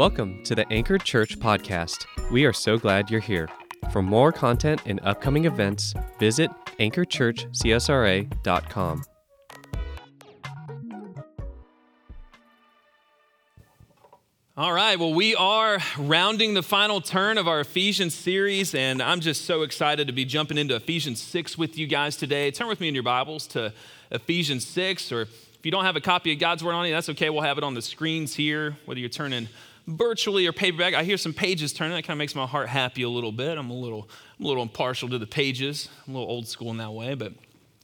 Welcome to the Anchored Church podcast. We are so glad you're here. For more content and upcoming events, visit anchoredchurchcsra.com. All right, well, we are rounding the final turn of our Ephesians series, and I'm just so excited to be jumping into Ephesians 6 with you guys today. Turn with me in your Bibles to Ephesians 6, or if you don't have a copy of God's Word on you, that's okay. We'll have it on the screens here, whether you're turning virtually or paperback. I hear some pages turning. That kind of makes my heart happy a little bit. I'm a little, I'm a little impartial to the pages. I'm a little old school in that way, but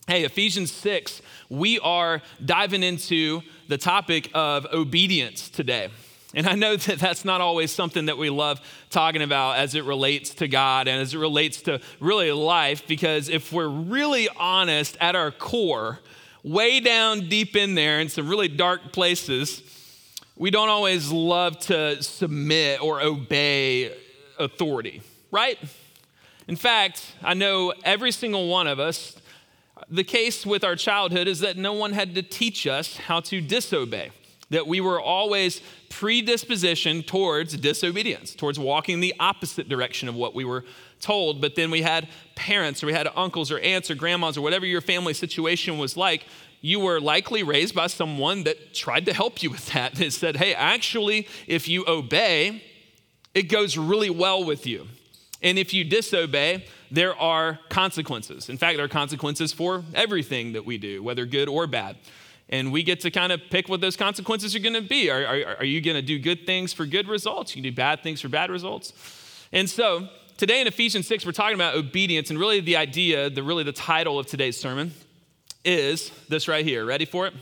hey, Ephesians 6, we are diving into the topic of obedience today. And I know that that's not always something that we love talking about as it relates to God and as it relates to really life, because if we're really honest at our core, way down deep in there in some really dark places, we don't always love to submit or obey authority, right? In fact, I know every single one of us, the case with our childhood is that no one had to teach us how to disobey, that we were always predispositioned towards disobedience, towards walking the opposite direction of what we were told. But then we had parents, or we had uncles, or aunts, or grandmas, or whatever your family situation was like, you were likely raised by someone that tried to help you with that. That said, hey, actually, if you obey, it goes really well with you. And if you disobey, there are consequences. In fact, there are consequences for everything that we do, whether good or bad. And we get to kind of pick what those consequences are going to be. Are, are, are you going to do good things for good results? You do bad things for bad results? And so, today in Ephesians 6, we're talking about obedience, and really the idea, the really the title of today's sermon is this right here. Ready for it?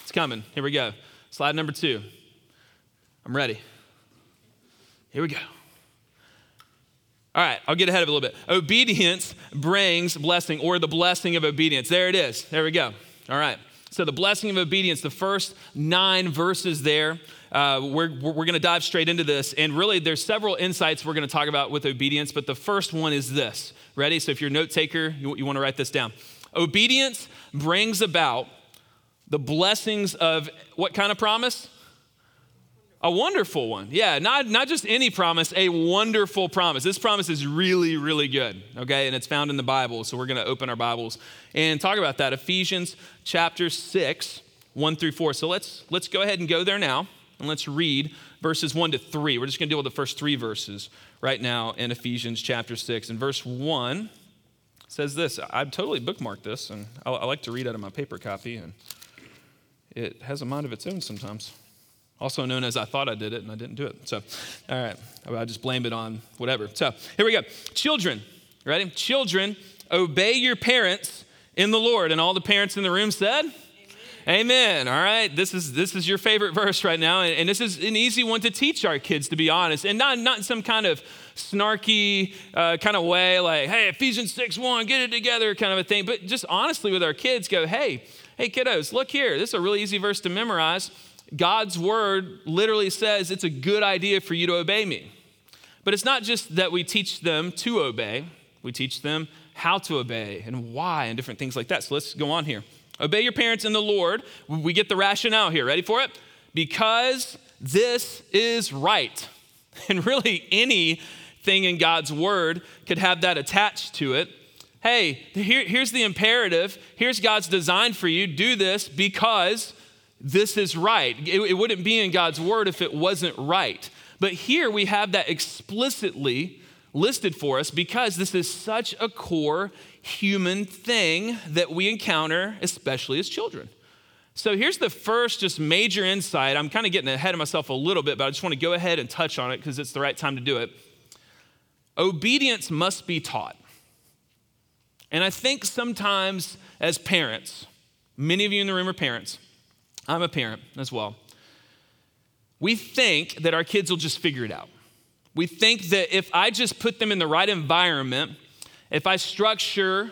It's coming. Here we go. Slide number two. I'm ready. Here we go. All right, I'll get ahead of it a little bit. Obedience brings blessing, or the blessing of obedience. There it is. There we go. All right. So, the blessing of obedience, the first nine verses there, uh, we're, we're going to dive straight into this. And really, there's several insights we're going to talk about with obedience, but the first one is this. Ready? So, if you're a note taker, you, you want to write this down. Obedience brings about the blessings of what kind of promise? A wonderful one. Yeah, not, not just any promise, a wonderful promise. This promise is really, really good, okay? And it's found in the Bible. So we're going to open our Bibles and talk about that. Ephesians chapter 6, 1 through 4. So let's, let's go ahead and go there now and let's read verses 1 to 3. We're just going to deal with the first three verses right now in Ephesians chapter 6. And verse 1, says this. I've totally bookmarked this, and I, I like to read out of my paper copy, and it has a mind of its own sometimes. Also known as I thought I did it and I didn't do it. So, all right, I just blame it on whatever. So, here we go. Children, ready? Children, obey your parents in the Lord. And all the parents in the room said, Amen. All right. This is this is your favorite verse right now. And, and, this is an easy one to teach our kids, to be honest. And not, not in some kind of snarky uh, kind of way, like, hey, Ephesians 6 1, get it together kind of a thing. But just honestly with our kids, go, hey, hey, kiddos, look here. This is a really easy verse to memorize. God's word literally says it's a good idea for you to obey me. But it's not just that we teach them to obey, we teach them how to obey and why and different things like that. So let's go on here. Obey your parents in the Lord. We get the rationale here. Ready for it? Because this is right. And really, anything in God's word could have that attached to it. Hey, here, here's the imperative. Here's God's design for you. Do this because this is right. It, it wouldn't be in God's word if it wasn't right. But here we have that explicitly listed for us because this is such a core human thing that we encounter, especially as children. So here's the first just major insight. I'm kind of getting ahead of myself a little bit, but I just want to go ahead and touch on it because it's the right time to do it. Obedience must be taught. And I think sometimes as parents, many of you in the room are parents, I'm a parent as well. We think that our kids will just figure it out. We think that if I just put them in the right environment, if I structure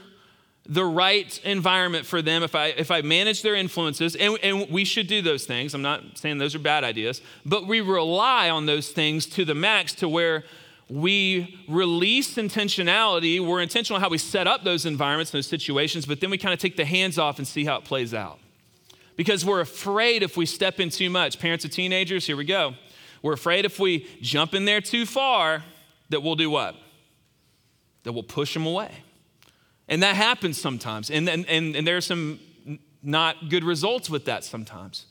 the right environment for them, if I, if I manage their influences, and, and we should do those things, I'm not saying those are bad ideas, but we rely on those things to the max to where we release intentionality. We're intentional how we set up those environments, those situations, but then we kind of take the hands off and see how it plays out. Because we're afraid if we step in too much. Parents of teenagers, here we go. We're afraid if we jump in there too far, that we'll do what? That we'll push them away. And that happens sometimes. And, and, and, and there are some not good results with that sometimes.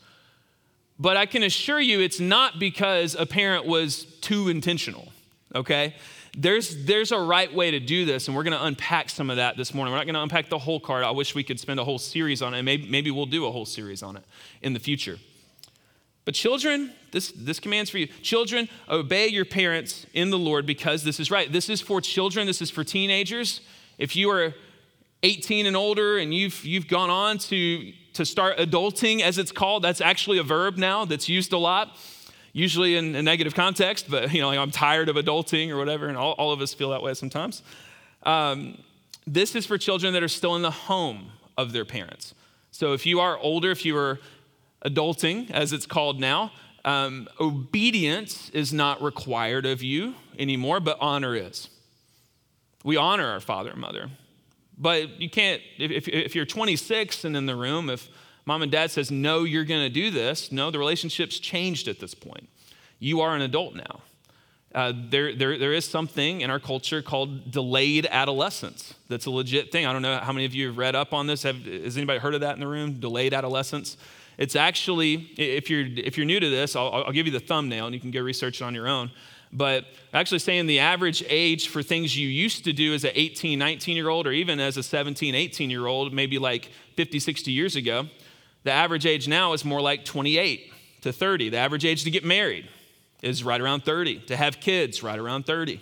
But I can assure you it's not because a parent was too intentional, okay? There's, there's a right way to do this, and we're gonna unpack some of that this morning. We're not gonna unpack the whole card. I wish we could spend a whole series on it. Maybe, maybe we'll do a whole series on it in the future. But children, this, this command's for you. Children, obey your parents in the Lord because this is right. This is for children, this is for teenagers. If you are 18 and older and you've, you've gone on to, to start adulting, as it's called, that's actually a verb now that's used a lot, usually in a negative context, but you know, like I'm tired of adulting or whatever, and all, all of us feel that way sometimes. Um, this is for children that are still in the home of their parents. So if you are older, if you are adulting, as it's called now, um, obedience is not required of you anymore, but honor is. We honor our father and mother. But you can't, if, if you're 26 and in the room, if mom and dad says, no, you're going to do this, no, the relationship's changed at this point. You are an adult now. Uh, there, there, there is something in our culture called delayed adolescence. That's a legit thing. I don't know how many of you have read up on this. Have, has anybody heard of that in the room? Delayed adolescence. It's actually, if you're, if you're new to this, I'll, I'll give you the thumbnail and you can go research it on your own. But actually, saying the average age for things you used to do as an 18, 19 year old, or even as a 17, 18 year old, maybe like 50, 60 years ago, the average age now is more like 28 to 30. The average age to get married is right around 30. To have kids, right around 30.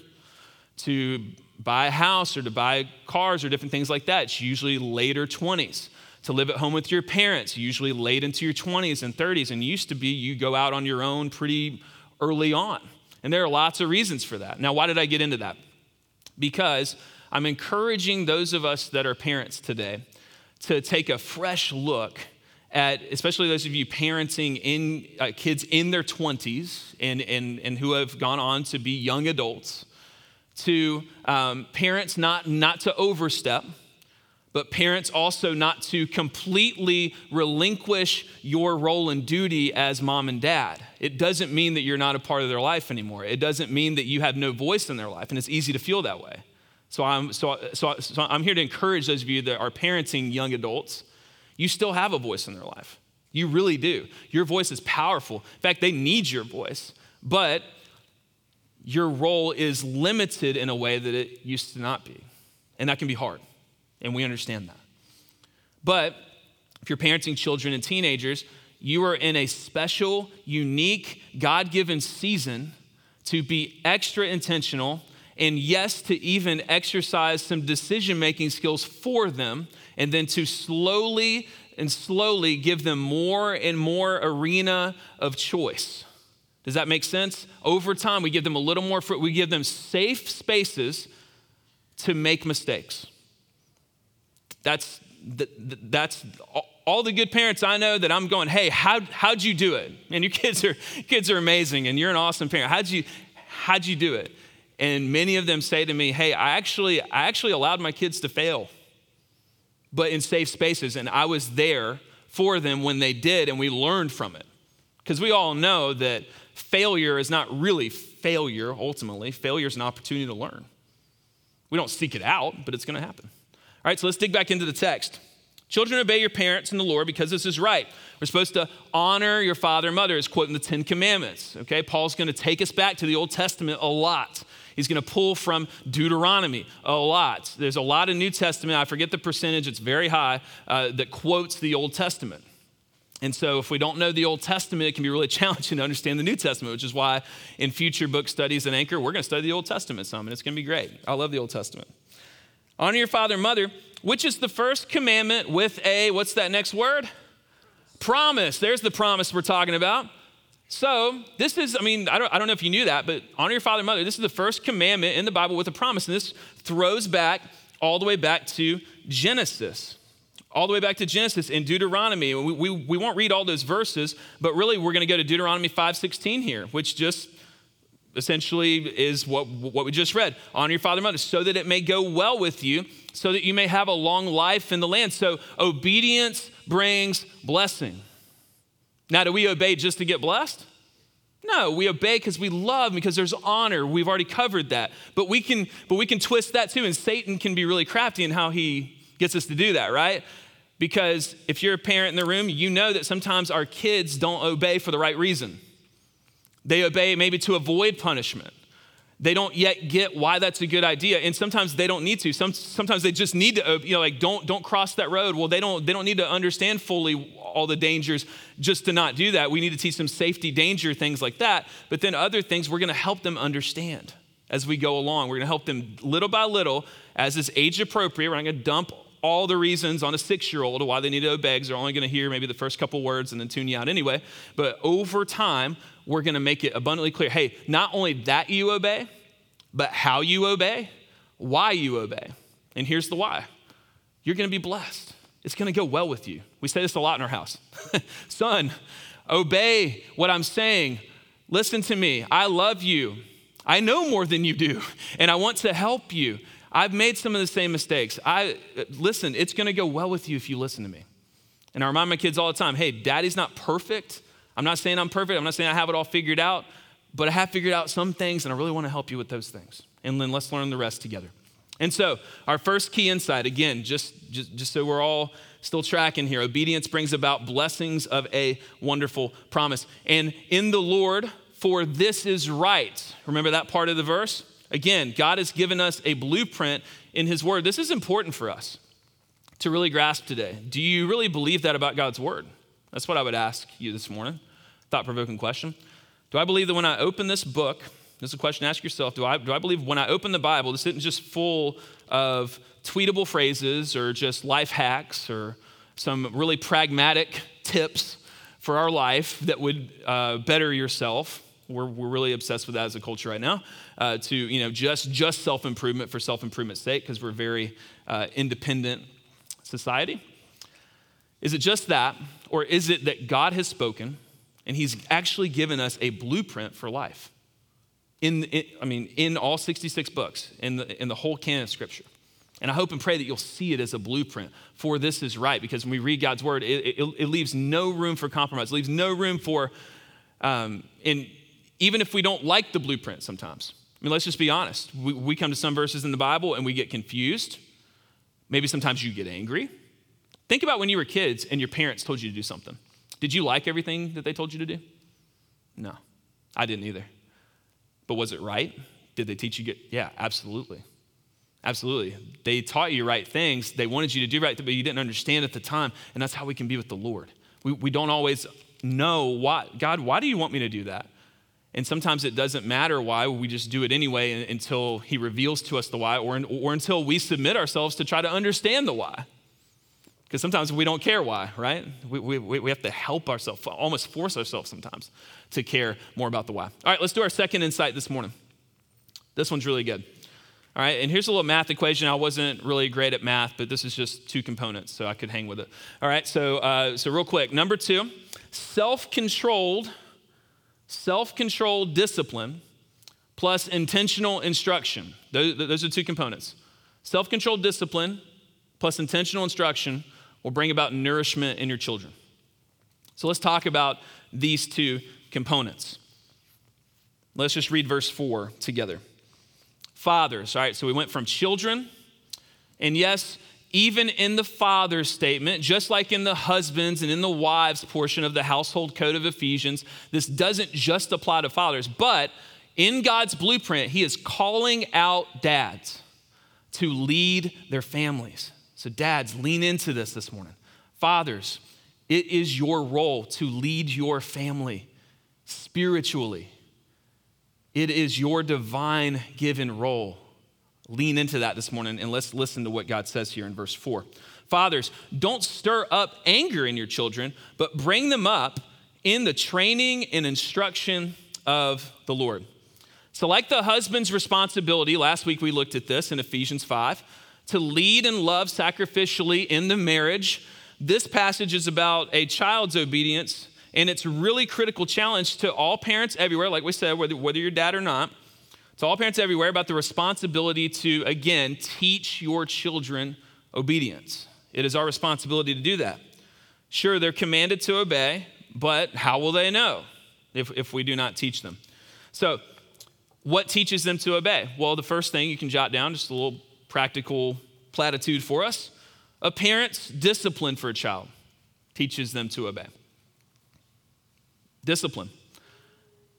To buy a house or to buy cars or different things like that, it's usually later 20s. To live at home with your parents, usually late into your 20s and 30s. And used to be you go out on your own pretty early on. And there are lots of reasons for that. Now, why did I get into that? Because I'm encouraging those of us that are parents today to take a fresh look at, especially those of you parenting in uh, kids in their 20s and, and, and who have gone on to be young adults, to um, parents not, not to overstep but parents also not to completely relinquish your role and duty as mom and dad. It doesn't mean that you're not a part of their life anymore. It doesn't mean that you have no voice in their life, and it's easy to feel that way. So I'm, so, so, so I'm here to encourage those of you that are parenting young adults. You still have a voice in their life. You really do. Your voice is powerful. In fact, they need your voice, but your role is limited in a way that it used to not be. And that can be hard and we understand that. But if you're parenting children and teenagers, you are in a special, unique, God given season to be extra intentional and, yes, to even exercise some decision making skills for them, and then to slowly and slowly give them more and more arena of choice. Does that make sense? Over time, we give them a little more, we give them safe spaces to make mistakes. That's, that's all the good parents I know that I'm going, hey, how, how'd you do it? And your kids are, kids are amazing and you're an awesome parent. How'd you, how'd you do it? And many of them say to me, hey, I actually, I actually allowed my kids to fail, but in safe spaces. And I was there for them when they did, and we learned from it. Because we all know that failure is not really failure, ultimately. Failure is an opportunity to learn. We don't seek it out, but it's going to happen. All right, so let's dig back into the text. Children, obey your parents in the Lord because this is right. We're supposed to honor your father and mother, as quoting the Ten Commandments. Okay, Paul's going to take us back to the Old Testament a lot. He's going to pull from Deuteronomy a lot. There's a lot of New Testament, I forget the percentage, it's very high, uh, that quotes the Old Testament. And so, if we don't know the Old Testament, it can be really challenging to understand the New Testament, which is why in future book studies at Anchor, we're going to study the Old Testament some, and it's going to be great. I love the Old Testament. Honor your father and mother, which is the first commandment with a, what's that next word? Promise. There's the promise we're talking about. So, this is, I mean, I don't, I don't know if you knew that, but honor your father and mother. This is the first commandment in the Bible with a promise. And this throws back all the way back to Genesis. All the way back to Genesis and Deuteronomy. We, we, we won't read all those verses, but really we're going to go to Deuteronomy 5.16 here, which just essentially is what, what we just read honor your father and mother so that it may go well with you so that you may have a long life in the land so obedience brings blessing now do we obey just to get blessed No, we obey because we love, because there's honor. We've already covered that. But we can, but we can twist that too, and Satan can be really crafty in how he gets us to do that, right? Because if you're a parent in the room, you know that sometimes our kids don't obey for the right reason. They obey maybe to avoid punishment. They don't yet get why that's a good idea, and sometimes they don't need to. Some, sometimes they just need to, uh, you know, like don't don't cross that road. Well, they don't they don't need to understand fully all the dangers just to not do that. We need to teach them safety, danger, things like that. But then other things we're going to help them understand as we go along. We're going to help them little by little as is age appropriate. We're not going to dump all the reasons on a six year old why they need to obey because they're only going to hear maybe the first couple words and then tune you out anyway. But over time, we're going to make it abundantly clear hey, not only that you obey, but how you obey, why you obey. And here's the why you're going to be blessed. It's going to go well with you. We say this a lot in our house. Son, obey what I'm saying. Listen to me. I love you. I know more than you do, and I want to help you. I've made some of the same mistakes. I listen, it's going to go well with you if you listen to me. And I remind my kids all the time, "Hey, daddy's not perfect. I'm not saying I'm perfect. I'm not saying I have it all figured out, but I have figured out some things and I really want to help you with those things. And then let's learn the rest together." And so, our first key insight, again, just, just, just so we're all still tracking here, obedience brings about blessings of a wonderful promise. And in the Lord, for this is right. Remember that part of the verse? Again, God has given us a blueprint in His Word. This is important for us to really grasp today. Do you really believe that about God's Word? That's what I would ask you this morning. Thought provoking question. Do I believe that when I open this book, this is a question ask yourself do I, do I believe when I open the Bible, this isn't just full of tweetable phrases or just life hacks or some really pragmatic tips for our life that would uh, better yourself? We're, we're really obsessed with that as a culture right now. Uh, to you know just just self improvement for self improvement's sake because we're very uh, independent society. Is it just that, or is it that God has spoken and He's actually given us a blueprint for life? In, in I mean, in all 66 books, in the, in the whole canon of Scripture. And I hope and pray that you'll see it as a blueprint for this is right, because when we read God's word, it, it, it leaves no room for compromise, it leaves no room for, um, in, even if we don't like the blueprint sometimes. I mean, let's just be honest. We, we come to some verses in the Bible and we get confused. Maybe sometimes you get angry. Think about when you were kids and your parents told you to do something. Did you like everything that they told you to do? No, I didn't either. But was it right? Did they teach you get? Yeah, absolutely. Absolutely. They taught you right things. They wanted you to do right, but you didn't understand at the time. And that's how we can be with the Lord. We, we don't always know why. God, why do you want me to do that? And sometimes it doesn't matter why, we just do it anyway until He reveals to us the why, or, or until we submit ourselves to try to understand the why. Because sometimes we don't care why, right? We, we, we have to help ourselves, almost force ourselves sometimes to care more about the why. All right, let's do our second insight this morning. This one's really good. All right, and here's a little math equation. I wasn't really great at math, but this is just two components, so I could hang with it. All right, so, uh, so real quick. Number two, self controlled self controlled discipline plus intentional instruction. Those, those are two components. Self controlled discipline plus intentional instruction will bring about nourishment in your children. So let's talk about these two components. Let's just read verse 4 together. Fathers, all right, so we went from children, and yes, even in the father's statement, just like in the husbands and in the wives portion of the household code of Ephesians, this doesn't just apply to fathers, but in God's blueprint, He is calling out dads to lead their families. So, dads, lean into this this morning. Fathers, it is your role to lead your family spiritually. It is your divine given role lean into that this morning and let's listen to what God says here in verse 4. Fathers, don't stir up anger in your children, but bring them up in the training and instruction of the Lord. So, like the husband's responsibility, last week we looked at this in Ephesians 5, to lead and love sacrificially in the marriage, this passage is about a child's obedience, and it's really critical challenge to all parents everywhere, like we said, whether, whether you're dad or not to all parents everywhere about the responsibility to, again, teach your children obedience. It is our responsibility to do that. Sure, they're commanded to obey, but how will they know? if, if we do not teach them. So, what teaches them to obey? Well, the first thing you can jot down, just a little practical platitude for us. A parent's discipline for a child teaches them to obey. Discipline.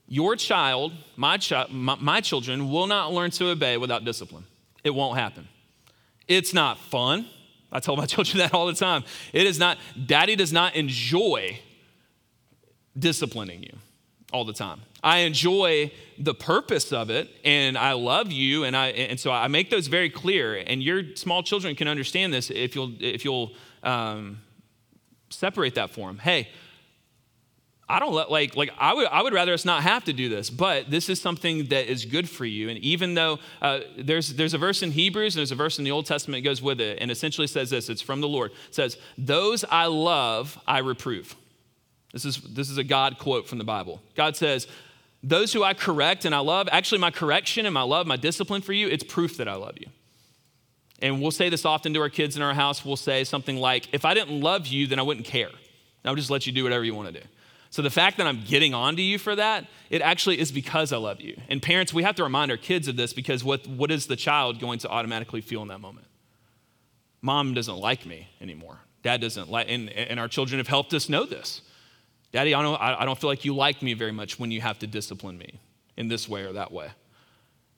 Your child, my, chi- my, my children, will not learn to obey without discipline. It won't happen. It's not fun. I tell my children that all the time. It is not, daddy does not enjoy disciplining you all the time. I enjoy the purpose of it and I love you and I and so I make those very clear and your small children can understand this if you'll if you'll um, separate that for them. Hey, I don't let, like like I would I would rather us not have to do this, but this is something that is good for you. And even though uh, there's there's a verse in Hebrews and there's a verse in the Old Testament that goes with it, and essentially says this: it's from the Lord. It says, "Those I love, I reprove." This is this is a God quote from the Bible. God says, "Those who I correct and I love, actually my correction and my love, my discipline for you, it's proof that I love you." And we'll say this often to our kids in our house. We'll say something like, "If I didn't love you, then I wouldn't care. I would just let you do whatever you want to do." So the fact that I'm getting on to you for that, it actually is because I love you. And parents, we have to remind our kids of this because what, what is the child going to automatically feel in that moment? Mom doesn't like me anymore. Dad doesn't like, and, and our children have helped us know this. Daddy, I don't, I don't feel like you like me very much when you have to discipline me in this way or that way.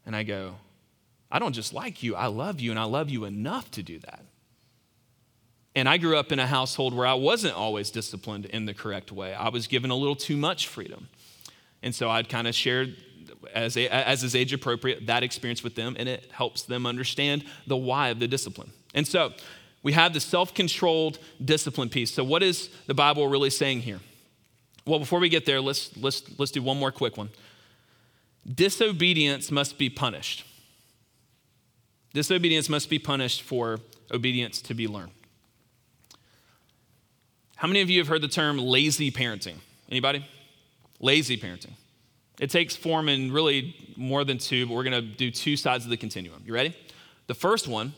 And I go, I don't just like you, I love you, and I love you enough to do that. And I grew up in a household where I wasn't always disciplined in the correct way. I was given a little too much freedom. And so I'd kind of shared, as, a, as is age appropriate, that experience with them, and it helps them understand the why of the discipline. And so we have the self controlled discipline piece. So, what is the Bible really saying here? Well, before we get there, let's, let's, let's do one more quick one. Disobedience must be punished. Disobedience must be punished for obedience to be learned. How many of you have heard the term lazy parenting? Anybody? Lazy parenting. It takes form in really more than two, but we're going to do two sides of the continuum. You ready? The first one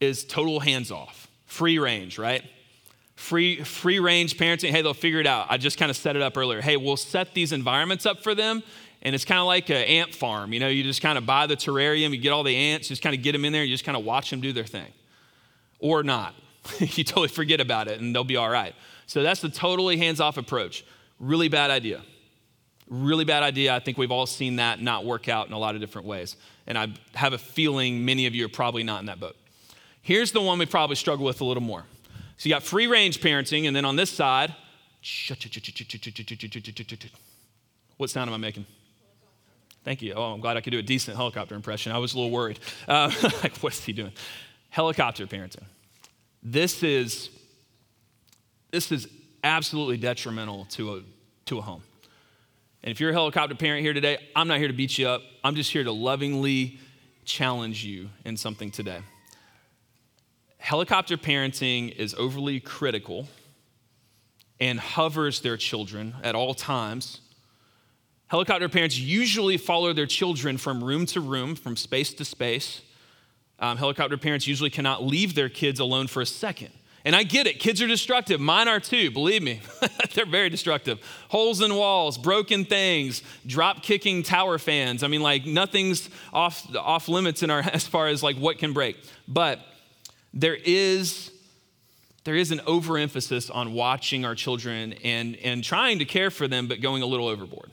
is total hands off, free range, right? Free, free range parenting. Hey, they'll figure it out. I just kind of set it up earlier. Hey, we'll set these environments up for them, and it's kind of like an ant farm. You know, you just kind of buy the terrarium, you get all the ants, just kind of get them in there, you just kind of watch them do their thing. Or not. you totally forget about it, and they'll be all right. So that's the totally hands off approach. Really bad idea. Really bad idea. I think we've all seen that not work out in a lot of different ways. And I have a feeling many of you are probably not in that boat. Here's the one we probably struggle with a little more. So you got free range parenting, and then on this side, what sound am I making? Thank you. Oh, I'm glad I could do a decent helicopter impression. I was a little worried. Uh, like, what's he doing? Helicopter parenting. This is this is absolutely detrimental to a, to a home. And if you're a helicopter parent here today, I'm not here to beat you up. I'm just here to lovingly challenge you in something today. Helicopter parenting is overly critical and hovers their children at all times. Helicopter parents usually follow their children from room to room, from space to space. Um, helicopter parents usually cannot leave their kids alone for a second. And I get it, kids are destructive. Mine are too, believe me. They're very destructive. Holes in walls, broken things, drop kicking tower fans. I mean, like nothing's off, off limits in our as far as like what can break. But there is there is an overemphasis on watching our children and, and trying to care for them, but going a little overboard,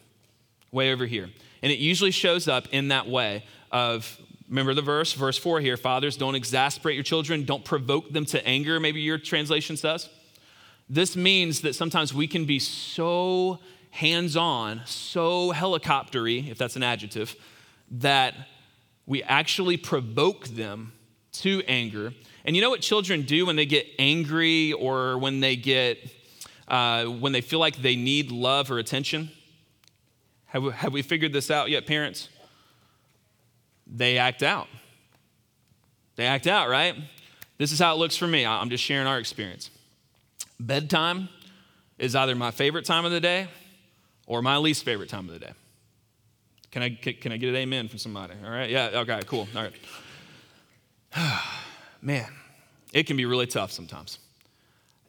way over here. And it usually shows up in that way of Remember the verse, verse 4 here Fathers, don't exasperate your children, don't provoke them to anger, maybe your translation says. This means that sometimes we can be so hands on, so helicoptery, if that's an adjective, that we actually provoke them to anger. And you know what children do when they get angry or when they get, uh, when they feel like they need love or attention? Have we, have we figured this out yet, parents? They act out. They act out, right? This is how it looks for me. I'm just sharing our experience. Bedtime is either my favorite time of the day or my least favorite time of the day. Can I, can I get an amen from somebody? All right? Yeah, okay, cool. All right. Man, it can be really tough sometimes.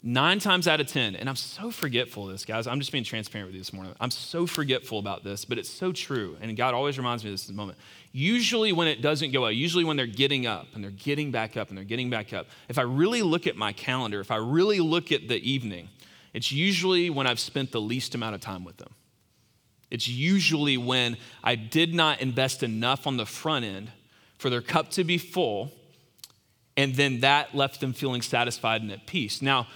Nine times out of 10, and I'm so forgetful of this, guys. I'm just being transparent with you this morning. I'm so forgetful about this, but it's so true. And God always reminds me of this moment. Usually, when it doesn't go well, usually when they're getting up and they're getting back up and they're getting back up, if I really look at my calendar, if I really look at the evening, it's usually when I've spent the least amount of time with them. It's usually when I did not invest enough on the front end for their cup to be full, and then that left them feeling satisfied and at peace. Now,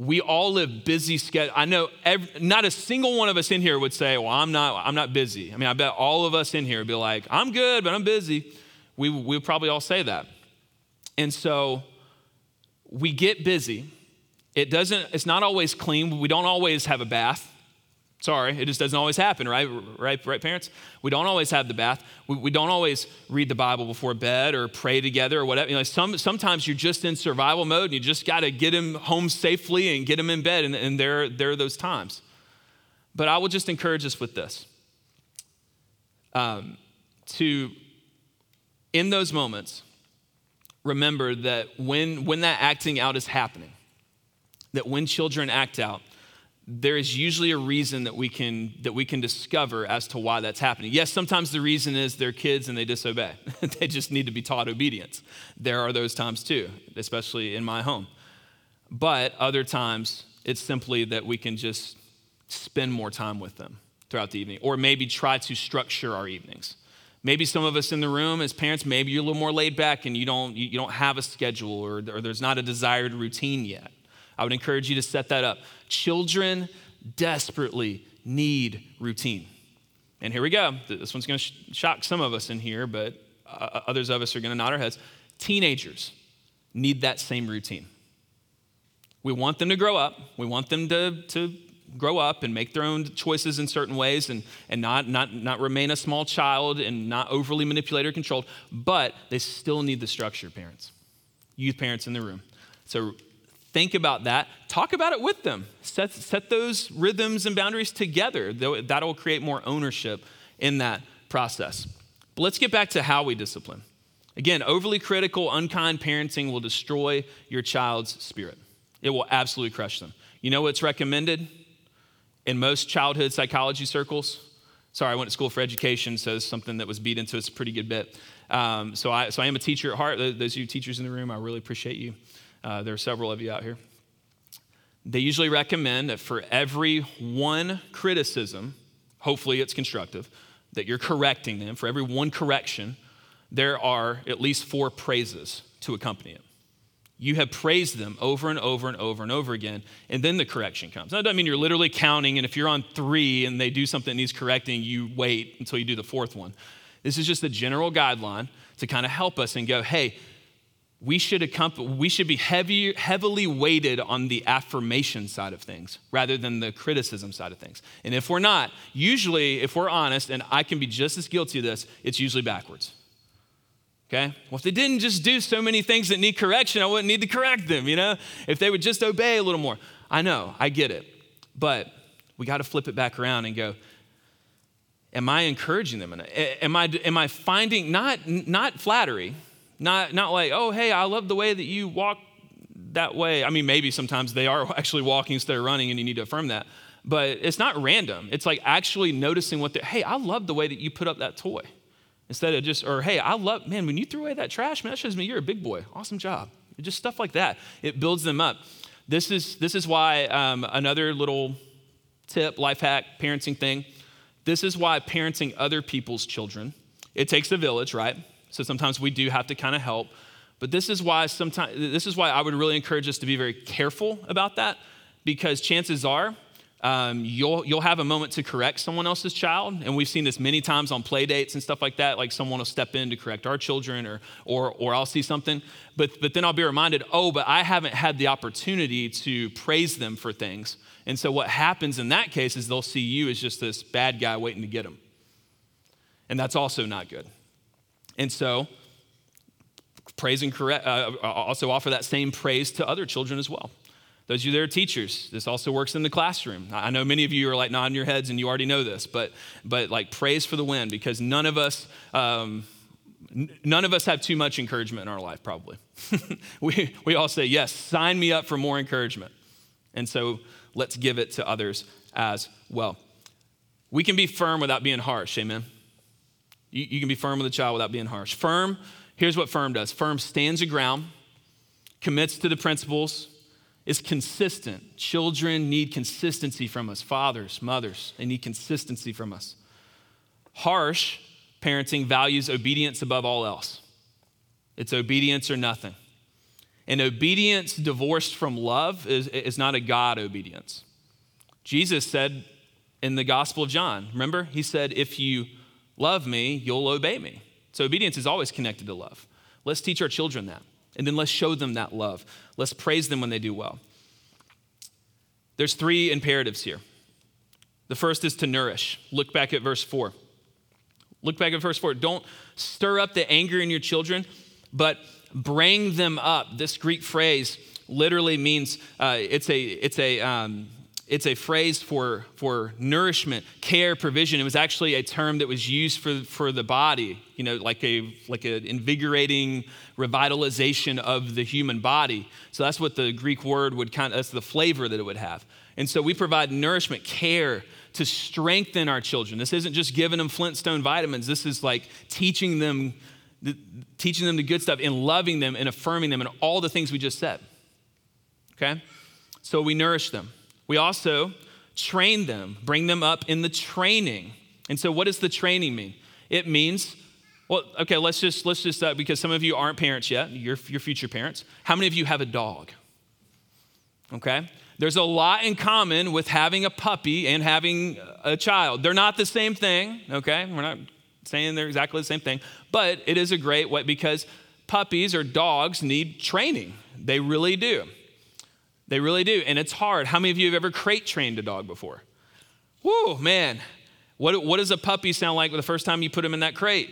we all live busy schedules. I know every, not a single one of us in here would say, "Well, I'm not. I'm not busy." I mean, I bet all of us in here would be like, "I'm good, but I'm busy." We we would probably all say that, and so we get busy. It doesn't. It's not always clean. We don't always have a bath. Sorry, it just doesn't always happen, right? Right, right, parents? We don't always have the bath. We, we don't always read the Bible before bed or pray together or whatever. You know, some, sometimes you're just in survival mode and you just got to get him home safely and get him in bed, and, and there, there are those times. But I will just encourage us with this um, to, in those moments, remember that when, when that acting out is happening, that when children act out, there is usually a reason that we can that we can discover as to why that's happening. Yes, sometimes the reason is they're kids and they disobey. they just need to be taught obedience. There are those times too, especially in my home. But other times it's simply that we can just spend more time with them throughout the evening or maybe try to structure our evenings. Maybe some of us in the room as parents, maybe you're a little more laid back and you don't, you don't have a schedule or, or there's not a desired routine yet. I would encourage you to set that up. Children desperately need routine. And here we go. This one's going to sh- shock some of us in here, but uh, others of us are going to nod our heads. Teenagers need that same routine. We want them to grow up. We want them to, to grow up and make their own choices in certain ways and, and not, not, not remain a small child and not overly manipulated or controlled, but they still need the structure, parents, youth parents in the room. So think about that. Talk about it with them. Set, set those rhythms and boundaries together. That'll create more ownership in that process. But let's get back to how we discipline. Again, overly critical, unkind parenting will destroy your child's spirit. It will absolutely crush them. You know what's recommended in most childhood psychology circles? Sorry, I went to school for education, so it's something that was beat into us a pretty good bit. Um, so, I, so I am a teacher at heart. Those of you teachers in the room, I really appreciate you. Uh, there are several of you out here. They usually recommend that for every one criticism, hopefully it's constructive, that you're correcting them, for every one correction, there are at least four praises to accompany it. You have praised them over and over and over and over again, and then the correction comes. Now, that doesn't mean you're literally counting, and if you're on three and they do something that needs correcting, you wait until you do the fourth one. This is just a general guideline to kind of help us and go, hey, we should, we should be heavy, heavily weighted on the affirmation side of things rather than the criticism side of things. And if we're not, usually, if we're honest, and I can be just as guilty of this, it's usually backwards. Okay? Well, if they didn't just do so many things that need correction, I wouldn't need to correct them, you know? If they would just obey a little more. I know, I get it. But we got to flip it back around and go, am I encouraging them? Am I, am I finding, not, not flattery, not, not like, oh, hey, I love the way that you walk that way. I mean, maybe sometimes they are actually walking instead of running, and you need to affirm that. But it's not random. It's like actually noticing what hey, I love the way that you put up that toy. Instead of just, or hey, I love, man, when you threw away that trash, man, that shows me you're a big boy. Awesome job. Just stuff like that. It builds them up. This is, this is why um, another little tip, life hack, parenting thing. This is why parenting other people's children, it takes a village, right? So sometimes we do have to kind of help. But this is why sometimes this is why I would really encourage us to be very careful about that, because chances are um, you'll you'll have a moment to correct someone else's child, and we've seen this many times on play dates and stuff like that. Like someone will step in to correct our children, or or or I'll see something, but but then I'll be reminded, oh, but I haven't had the opportunity to praise them for things. And so what happens in that case is they'll see you as just this bad guy waiting to get them, and that's also not good. And so, praise and correct, uh, uh, also offer that same praise to other children as well. Those of you that are teachers, this also works in the classroom. I know many of you are like nodding your heads and you already know this, but, but like praise for the win because none of us, um, none of us have too much encouragement in our life, probably. we, we all say, yes, sign me up for more encouragement. And so let's give it to others as well. We can be firm without being harsh, amen? You, you can be firm with a child without being harsh. Firm, here's what firm does firm stands your ground, commits to the principles, is consistent. Children need consistency from us. Fathers, mothers, they need consistency from us. Harsh parenting values obedience above all else. It's obedience or nothing. And obedience divorced from love is, is not a God obedience. Jesus said in the Gospel of John, remember? He said, If you love me, you'll obey me. So obedience is always connected to love. Let's teach our children that. And then let's show them that love. Let's praise them when they do well. There's three imperatives here. The first is to nourish. Look back at verse 4. Look back at verse 4. Don't stir up the anger in your children, but bring them up. This Greek phrase literally means uh, it's a, it's a, um, it's a phrase for, for nourishment, care, provision. It was actually a term that was used for, for the body, you know, like a like an invigorating revitalization of the human body. So that's what the Greek word would kind of, that's the flavor that it would have. And so we provide nourishment, care to strengthen our children. This isn't just giving them Flintstone vitamins. This is like teaching them, teaching them the good stuff and loving them and affirming them and all the things we just said. Okay? So we nourish them. We also train them, bring them up in the training. And so, what does the training mean? It means, well, okay, let's just, let's just, uh, because some of you aren't parents yet, you're, you're future parents. How many of you have a dog? Okay? There's a lot in common with having a puppy and having a child. They're not the same thing, okay? We're not saying they're exactly the same thing, but it is a great way because puppies or dogs need training. They really do. They really do. And it's hard. How many of you have ever crate trained a dog before? Whoa, man. What, what does a puppy sound like the first time you put him in that crate?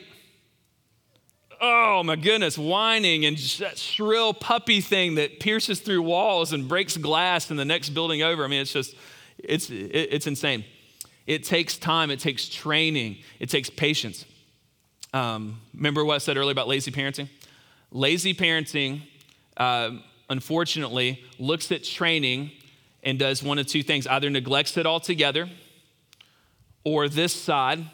Oh my goodness, whining and that shrill puppy thing that pierces through walls and breaks glass in the next building over. I mean, it's just, it's, it's insane. It takes time, it takes training, it takes patience. Um, remember what I said earlier about lazy parenting? Lazy parenting uh, unfortunately, looks at training and does one of two things either neglects it altogether, or this side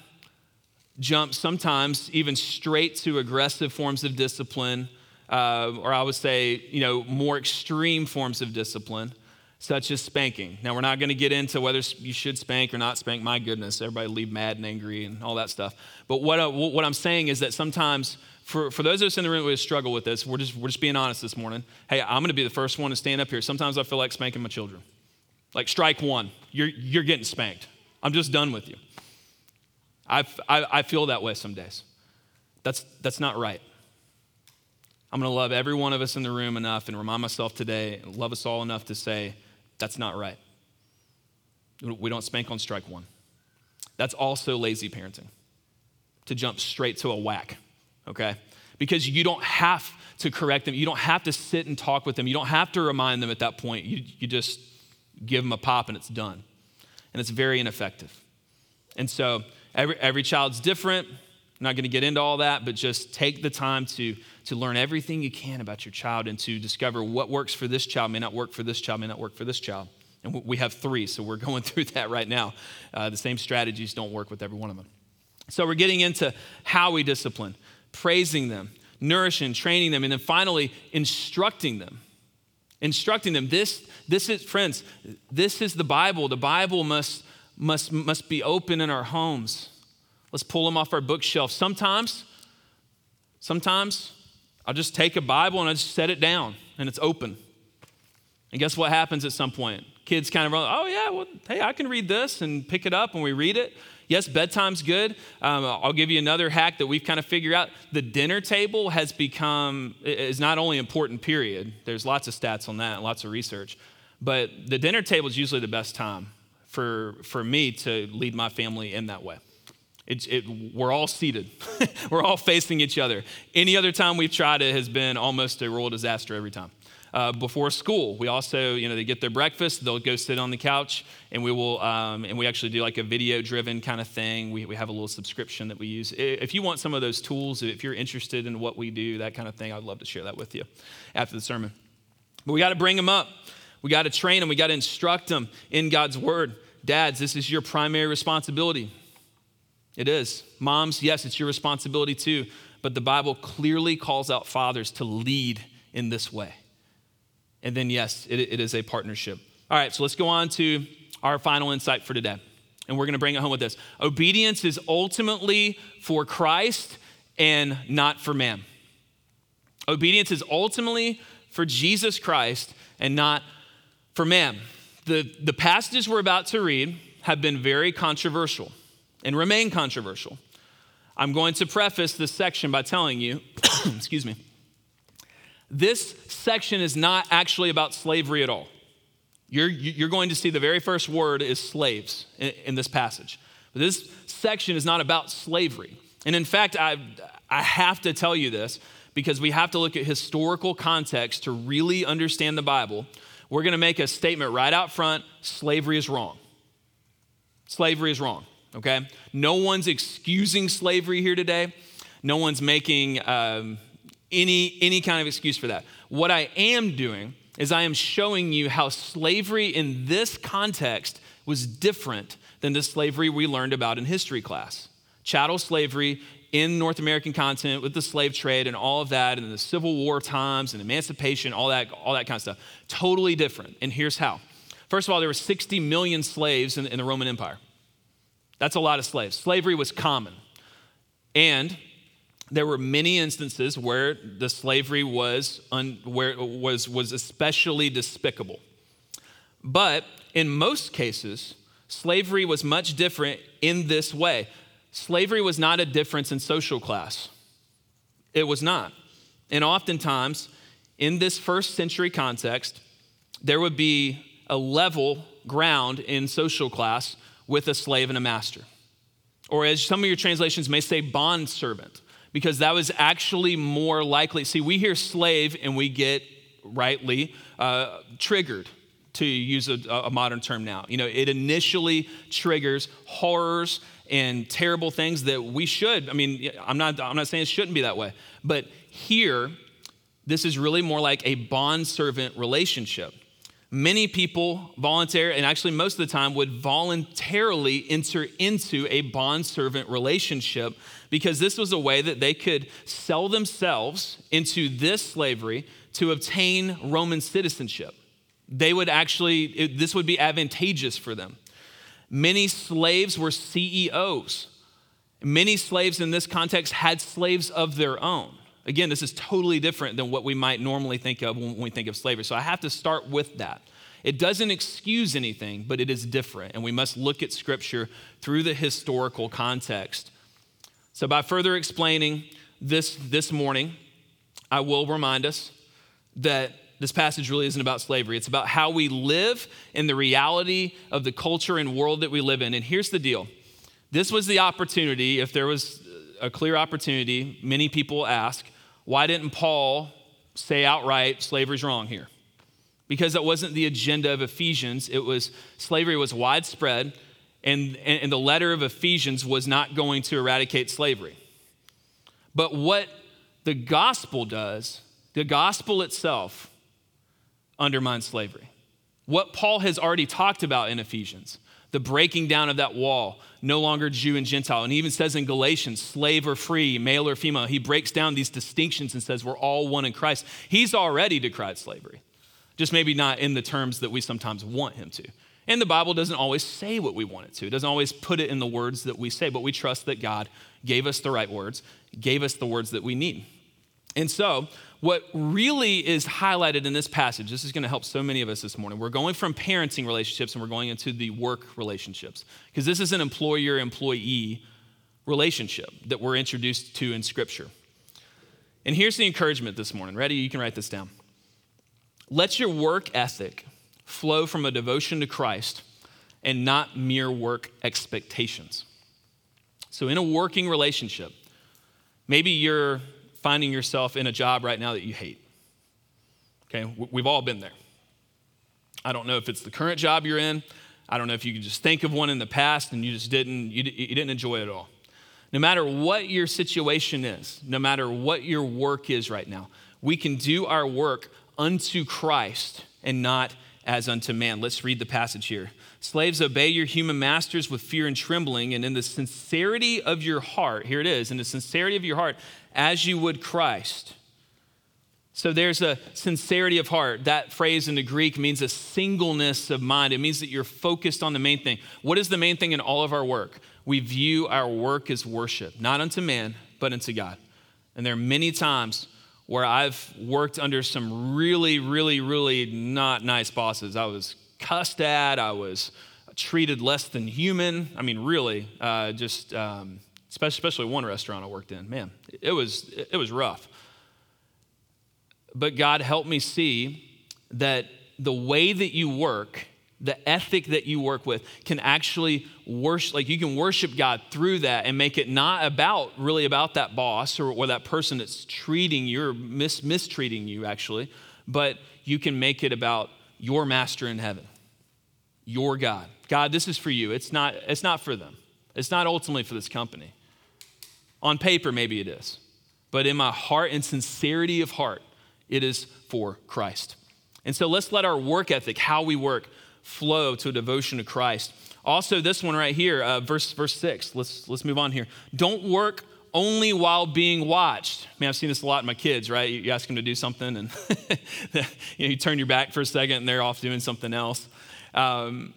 jumps sometimes even straight to aggressive forms of discipline, uh, or I would say, you know, more extreme forms of discipline, such as spanking. Now, we're not going to get into whether you should spank or not spank. My goodness, everybody leave mad and angry and all that stuff. But what, I, what I'm saying is that sometimes for, for those of us in the room who struggle with this, we're just, we're just being honest this morning. Hey, I'm going to be the first one to stand up here. Sometimes I feel like spanking my children. Like, strike one, you're, you're getting spanked. I'm just done with you. I, I, I feel that way some days. That's, that's not right. I'm going to love every one of us in the room enough and remind myself today, love us all enough to say, that's not right. We don't spank on strike one. That's also lazy parenting, to jump straight to a whack okay? Because you don't have to correct them. You don't have to sit and talk with them. You don't have to remind them at that point. You, you just give them a pop and it's done. And it's very ineffective. And so every, every child's different. I'm not going to get into all that, but just take the time to, to learn everything you can about your child and to discover what works for this child may not work for this child, may not work for this child. And we have three, so we're going through that right now. Uh, the same strategies don't work with every one of them. So we're getting into how we discipline praising them, nourishing, training them, and then finally instructing them. Instructing them. This, this is, friends, this is the Bible. The Bible must, must, must be open in our homes. Let's pull them off our bookshelf. Sometimes, sometimes I'll just take a Bible and I just set it down and it's open. And guess what happens at some point? Kids kind of run, oh, yeah, well, hey, I can read this and pick it up and we read it. Yes, bedtime's good. Um, I'll give you another hack that we've kind of figured out. The dinner table has become, is not only important, period. There's lots of stats on that, lots of research. But the dinner table is usually the best time for, for me to lead my family in that way. It, it, we're all seated. we're all facing each other. Any other time we've tried it has been almost a royal disaster every time uh, before school. We also, you know, they get their breakfast, they'll go sit on the couch, and we will, um, and we actually do like a video driven kind of thing. We, we have a little subscription that we use. If you want some of those tools, if you're interested in what we do, that kind of thing, I'd love to share that with you after the sermon. But we got to bring them up. We got to train them, we got to instruct them in God's word. Dads, this is your primary responsibility. It is. Moms, yes, it's your responsibility too. But the Bible clearly calls out fathers to lead in this way. And then, yes, it, it is a partnership. All right, so let's go on to our final insight for today. And we're going to bring it home with this. Obedience is ultimately for Christ and not for man. Obedience is ultimately for Jesus Christ and not for man. The, the passages we're about to read have been very controversial and remain controversial. I'm going to preface this section by telling you, excuse me, this section is not actually about slavery at all. You're, you're going to see the very first word is slaves in, in this passage. But this section is not about slavery. And in fact, I, I have to tell you this because we have to look at historical context to really understand the Bible. We're going to make a statement right out front slavery is wrong. Slavery is wrong, okay? No one's excusing slavery here today. No one's making um, any, any kind of excuse for that. What I am doing is I am showing you how slavery in this context was different than the slavery we learned about in history class. Chattel slavery in North American continent with the slave trade and all of that, and the Civil War times and emancipation, all that, all that kind of stuff. Totally different. And here's how. First of all, there were 60 million slaves in, in the Roman Empire. That's a lot of slaves. Slavery was common. And there were many instances where the slavery was, un, where was, was especially despicable. But in most cases, slavery was much different in this way slavery was not a difference in social class. It was not. And oftentimes, in this first century context, there would be a level ground in social class with a slave and a master. Or as some of your translations may say, bond servant, because that was actually more likely. See, we hear slave and we get rightly uh, triggered to use a, a, modern term now. You know, it initially triggers horrors and terrible things that we should. I mean, I'm not, I'm not saying it shouldn't be that way, but here, this is really more like a bond servant relationship. Many people volunteer, and actually most of the time would voluntarily enter into a bond servant relationship because this was a way that they could sell themselves into this slavery to obtain Roman citizenship. They would actually, it, this would be advantageous for them. Many slaves were CEOs. Many slaves in this context had slaves of their own. Again, this is totally different than what we might normally think of when we think of slavery. So I have to start with that. It doesn't excuse anything, but it is different. And we must look at Scripture through the historical context. So, by further explaining this this morning, I will remind us that this passage really isn't about slavery. It's about how we live in the reality of the culture and world that we live in. And here's the deal this was the opportunity, if there was a clear opportunity, many people ask, why didn't Paul say outright slavery's wrong here? Because that wasn't the agenda of Ephesians. It was slavery was widespread, and, and the letter of Ephesians was not going to eradicate slavery. But what the gospel does, the gospel itself, undermines slavery. What Paul has already talked about in Ephesians, the breaking down of that wall, no longer Jew and Gentile. And he even says in Galatians, slave or free, male or female. He breaks down these distinctions and says we're all one in Christ. He's already decried slavery, just maybe not in the terms that we sometimes want him to. And the Bible doesn't always say what we want it to. It doesn't always put it in the words that we say, but we trust that God gave us the right words, gave us the words that we need. And so, what really is highlighted in this passage, this is going to help so many of us this morning. We're going from parenting relationships and we're going into the work relationships because this is an employer employee relationship that we're introduced to in Scripture. And here's the encouragement this morning. Ready? You can write this down. Let your work ethic flow from a devotion to Christ and not mere work expectations. So, in a working relationship, maybe you're finding yourself in a job right now that you hate. Okay, we've all been there. I don't know if it's the current job you're in. I don't know if you just think of one in the past and you just didn't, you, you didn't enjoy it at all. No matter what your situation is, no matter what your work is right now, we can do our work unto Christ and not as unto man. Let's read the passage here. Slaves, obey your human masters with fear and trembling, and in the sincerity of your heart, here it is, in the sincerity of your heart, as you would Christ. So there's a sincerity of heart. That phrase in the Greek means a singleness of mind. It means that you're focused on the main thing. What is the main thing in all of our work? We view our work as worship, not unto man, but unto God. And there are many times where I've worked under some really, really, really not nice bosses. I was cussed at, I was treated less than human. I mean, really, uh, just um, especially one restaurant I worked in. Man, it was it was rough. But God helped me see that the way that you work the ethic that you work with can actually worship like you can worship god through that and make it not about really about that boss or, or that person that's treating you or mis- mistreating you actually but you can make it about your master in heaven your god god this is for you it's not it's not for them it's not ultimately for this company on paper maybe it is but in my heart and sincerity of heart it is for christ and so let's let our work ethic how we work flow to a devotion to Christ. Also, this one right here, uh, verse, verse 6. Let's, let's move on here. Don't work only while being watched. I mean, I've seen this a lot in my kids, right? You, ask them to do something and you, know, you turn your back for a second and they're off doing something else. Um,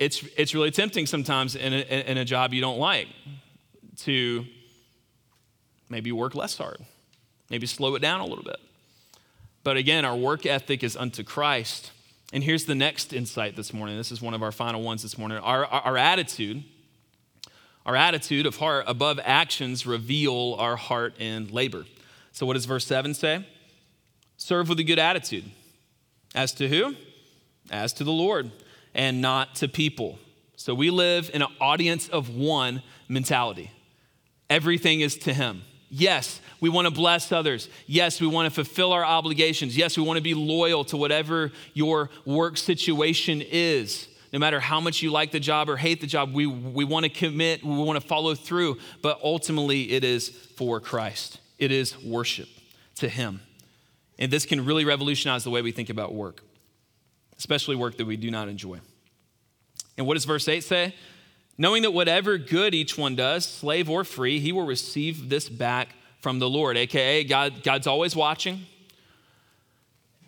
it's, it's really tempting sometimes in a, in a job you don't like to maybe work less hard, maybe slow it down a little bit. But again, our work ethic is unto Christ. And here's the next insight this morning. This is one of our final ones this morning. Our, our, our attitude, our attitude of heart above actions reveal our heart in labor. So, what does verse 7 say? Serve with a good attitude. As to who? As to the Lord, and not to people. So, we live in an audience of one mentality. Everything is to Him. Yes, we want to bless others. Yes, we want to fulfill our obligations. Yes, we want to be loyal to whatever your work situation is. No matter how much you like the job or hate the job, we, we want to commit, we want to follow through. But ultimately, it is for Christ, it is worship to Him. And this can really revolutionize the way we think about work, especially work that we do not enjoy. And what does verse 8 say? Knowing that whatever good each one does, slave or free, he will receive this back from the Lord, aka God, God's always watching.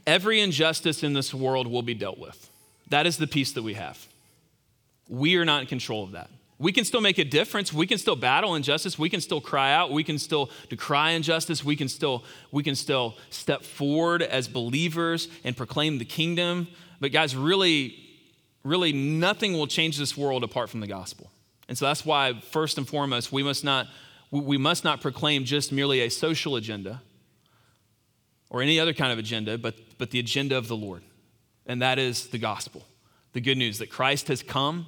Every injustice in this world will be dealt with. That is the peace that we have. We are not in control of that. We can still make a difference. We can still battle injustice. We can still cry out. We can still decry injustice. We can still, we can still step forward as believers and proclaim the kingdom. But guys, really, really nothing will change this world apart from the gospel. And so that's why, first and foremost, we must not we must not proclaim just merely a social agenda or any other kind of agenda, but, but the agenda of the Lord. And that is the gospel the good news that Christ has come,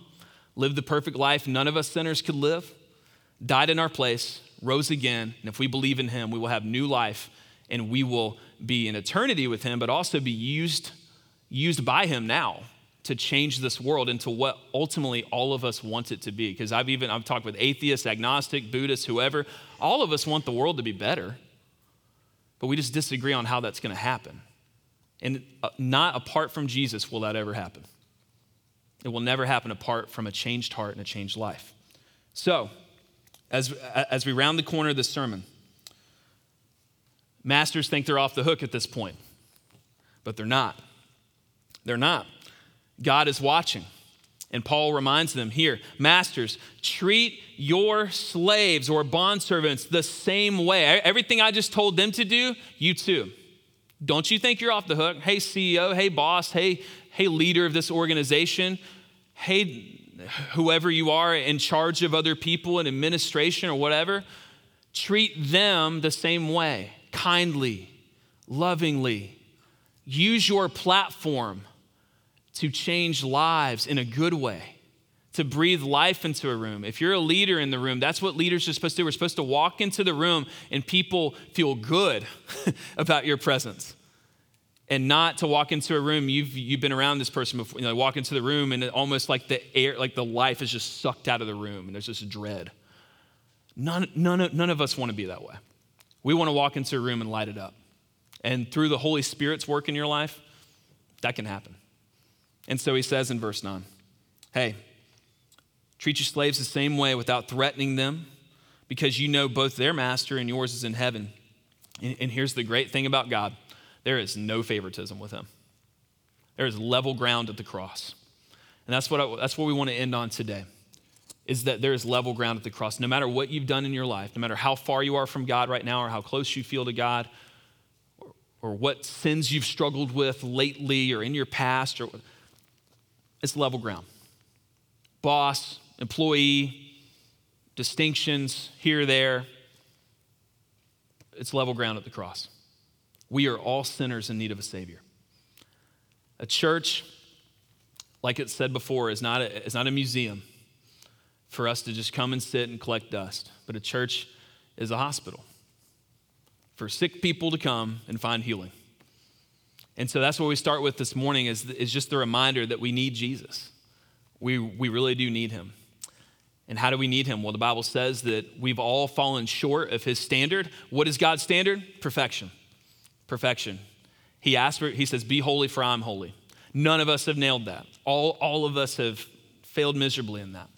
lived the perfect life none of us sinners could live, died in our place, rose again. And if we believe in him, we will have new life and we will be in eternity with him, but also be used, used by him now to change this world into what ultimately all of us want it to be. Because I've even I've talked with atheists, agnostic, Buddhists, whoever. All of us want the world to be better, but we just disagree on how that's going to happen. And uh, not apart from Jesus will that ever happen. It will never happen apart from a changed heart and a changed life. So, as, as we round the corner of this sermon, masters think they're off the hook at this point, but they're not. They're not. God is watching. And Paul reminds them here Masters, treat your slaves or bondservants the same way. Everything I just told them to do, you too. Don't you think you're off the hook? Hey, CEO, hey, boss, hey, hey, leader of this organization, hey, whoever you are in charge of other people in administration or whatever, treat them the same way, kindly, lovingly. Use your platform to change lives in a good way, to breathe life into a room. If you're a leader in the room, that's what leaders are supposed to do. We're supposed to walk into the room and people feel good about your presence. And not to walk into a room, you've, you've been around this person before, you know, walk into the room and almost like the air, like the life is just sucked out of the room and there's this dread. None, none, of, none of us want to be that way. We want to walk into a room and light it up. And through the Holy Spirit's work in your life, that can happen. And so he says in verse 9, Hey, treat your slaves the same way without threatening them, because you know both their master and yours is in heaven. And here's the great thing about God there is no favoritism with him, there is level ground at the cross. And that's what, I, that's what we want to end on today is that there is level ground at the cross. No matter what you've done in your life, no matter how far you are from God right now or how close you feel to God, or, or what sins you've struggled with lately or in your past, or it's level ground. Boss, employee, distinctions here, there. It's level ground at the cross. We are all sinners in need of a Savior. A church like it said before, is not a, is not a museum for us to just come and sit and collect dust, but a church is a hospital for sick people to come and find healing. And so that's what we start with this morning is, is just the reminder that we need Jesus. We, we really do need him. And how do we need him? Well, the Bible says that we've all fallen short of his standard. What is God's standard? Perfection. Perfection. He asks for, he says, Be holy, for I'm holy. None of us have nailed that. All, all of us have failed miserably in that.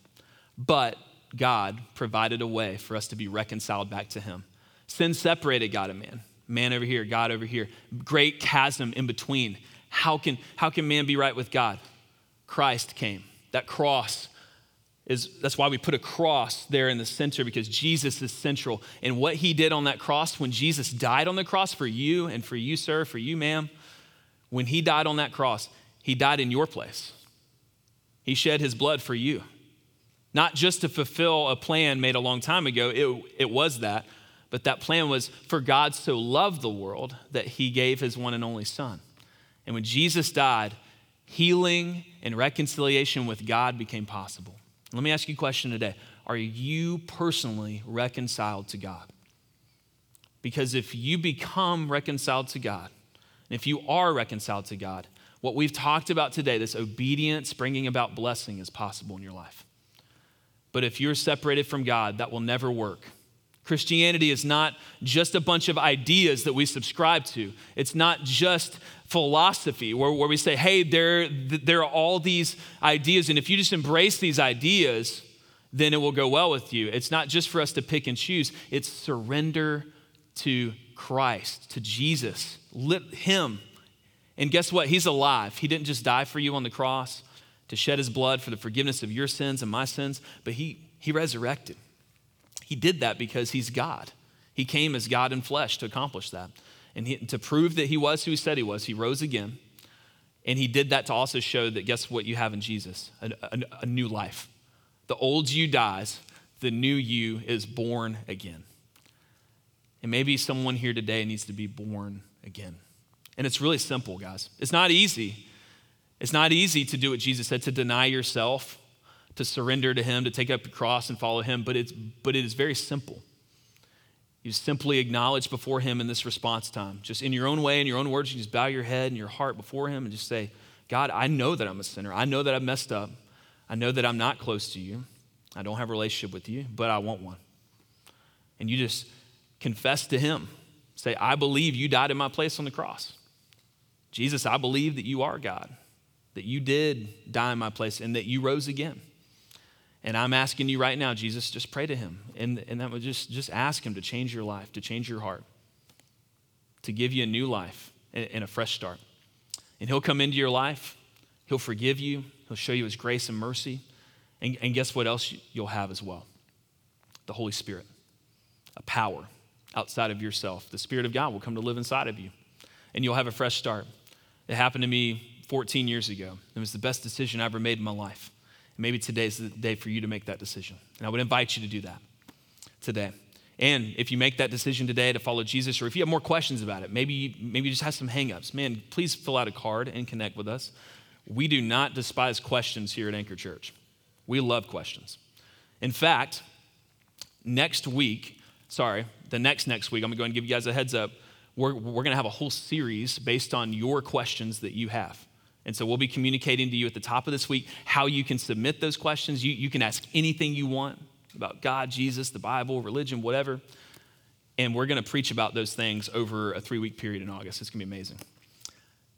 But God provided a way for us to be reconciled back to Him. Sin separated God and man. Man over here, God over here. Great chasm in between. How can, how can man be right with God? Christ came. That cross is that's why we put a cross there in the center because Jesus is central. And what he did on that cross, when Jesus died on the cross for you and for you, sir, for you, ma'am, when he died on that cross, he died in your place. He shed his blood for you. Not just to fulfill a plan made a long time ago, it, it was that, but that plan was for God so loved the world that he gave his one and only Son. And when Jesus died, healing and reconciliation with God became possible. Let me ask you a question today Are you personally reconciled to God? Because if you become reconciled to God, and if you are reconciled to God, what we've talked about today, this obedience bringing about blessing, is possible in your life. But if you're separated from God, that will never work. Christianity is not just a bunch of ideas that we subscribe to. It's not just philosophy where, where we say, hey, there, there are all these ideas, and if you just embrace these ideas, then it will go well with you. It's not just for us to pick and choose, it's surrender to Christ, to Jesus. Let Him and guess what? He's alive. He didn't just die for you on the cross to shed his blood for the forgiveness of your sins and my sins, but he, he resurrected. He did that because he's God. He came as God in flesh to accomplish that. And he, to prove that he was who he said he was, he rose again. And he did that to also show that guess what you have in Jesus? A, a, a new life. The old you dies, the new you is born again. And maybe someone here today needs to be born again. And it's really simple, guys. It's not easy. It's not easy to do what Jesus said to deny yourself, to surrender to Him, to take up your cross and follow Him, but, it's, but it is very simple. You simply acknowledge before Him in this response time. Just in your own way, in your own words, you just bow your head and your heart before Him and just say, God, I know that I'm a sinner. I know that I've messed up. I know that I'm not close to you. I don't have a relationship with you, but I want one. And you just confess to Him. Say, I believe you died in my place on the cross. Jesus, I believe that you are God, that you did die in my place, and that you rose again. And I'm asking you right now, Jesus, just pray to him. And, and that would just, just ask him to change your life, to change your heart, to give you a new life and, a fresh start. And he'll come into your life, he'll forgive you, he'll show you his grace and mercy. And, and guess what else you'll have as well? The Holy Spirit, a power outside of yourself. The Spirit of God will come to live inside of you, and you'll have a fresh start. It happened to me 14 years ago. It was the best decision I ever made in my life. Maybe today's the day for you to make that decision. And I would invite you to do that today. And if you make that decision today to follow Jesus, or if you have more questions about it, maybe you, maybe you just have some hangups, man, please fill out a card and connect with us. We do not despise questions here at Anchor Church. We love questions. In fact, next week, sorry, the next next week, I'm going to give you guys a heads up we're, we're going to have a whole series based on your questions that you have. And so we'll be communicating to you at the top of this week how you can submit those questions. You, you can ask anything you want about God, Jesus, the Bible, religion, whatever. And we're going to preach about those things over a three week period in August. It's going to be amazing.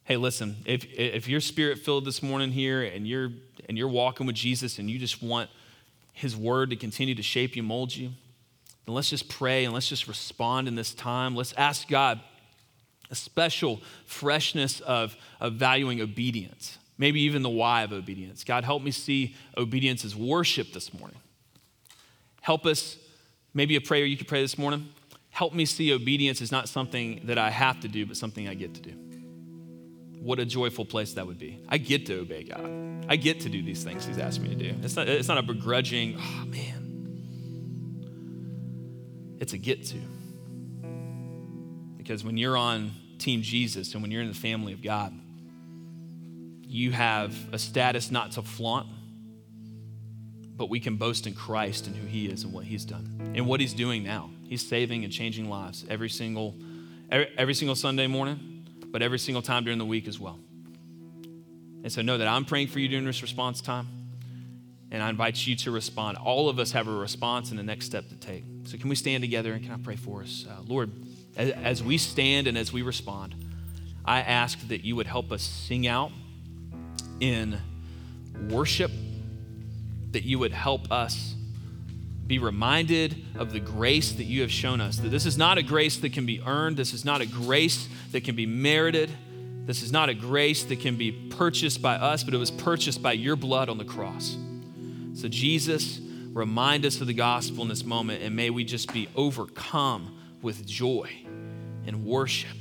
Hey, listen, if, if you're spirit filled this morning here and you're, and you're walking with Jesus and you just want his word to continue to shape you, mold you, then let's just pray and let's just respond in this time. Let's ask God a special freshness of, of valuing obedience, maybe even the why of obedience. God, help me see obedience as worship this morning. Help us, maybe a prayer you could pray this morning. Help me see obedience as not something that I have to do, but something I get to do what a joyful place that would be. I get to obey God. I get to do these things He's asked me to do. It's not, it's not a begrudging, oh man. It's a get to. Because when you're on Team Jesus and when you're in the family of God, you have a status not to flaunt, but we can boast in Christ and who He is and what He's done and what He's doing now. He's saving and changing lives every single, every, every single Sunday morning but every single time during the week as well. And so know that I'm praying for you during this response time, and I invite you to respond. All of us have a response and the next step to take. So can we stand together and can I pray for us? Uh, Lord, as, as we stand and as we respond, I ask that you would help us sing out in worship, that you would help us be reminded of the grace that you have shown us. That this is not a grace that can be earned, this is not a grace that can be merited, this is not a grace that can be purchased by us, but it was purchased by your blood on the cross. So, Jesus, remind us of the gospel in this moment, and may we just be overcome with joy and worship.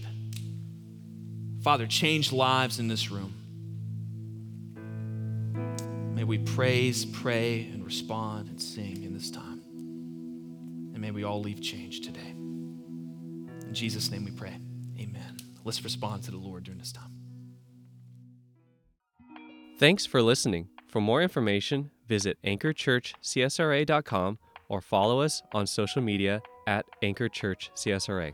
Father, change lives in this room. May we praise, pray, and respond and sing in this time And may we all leave changed today. In Jesus' name we pray. Amen. Let's respond to the Lord during this time. Thanks for listening. For more information, visit anchorchurchcsra.com or follow us on social media at Anchor Church CSRA.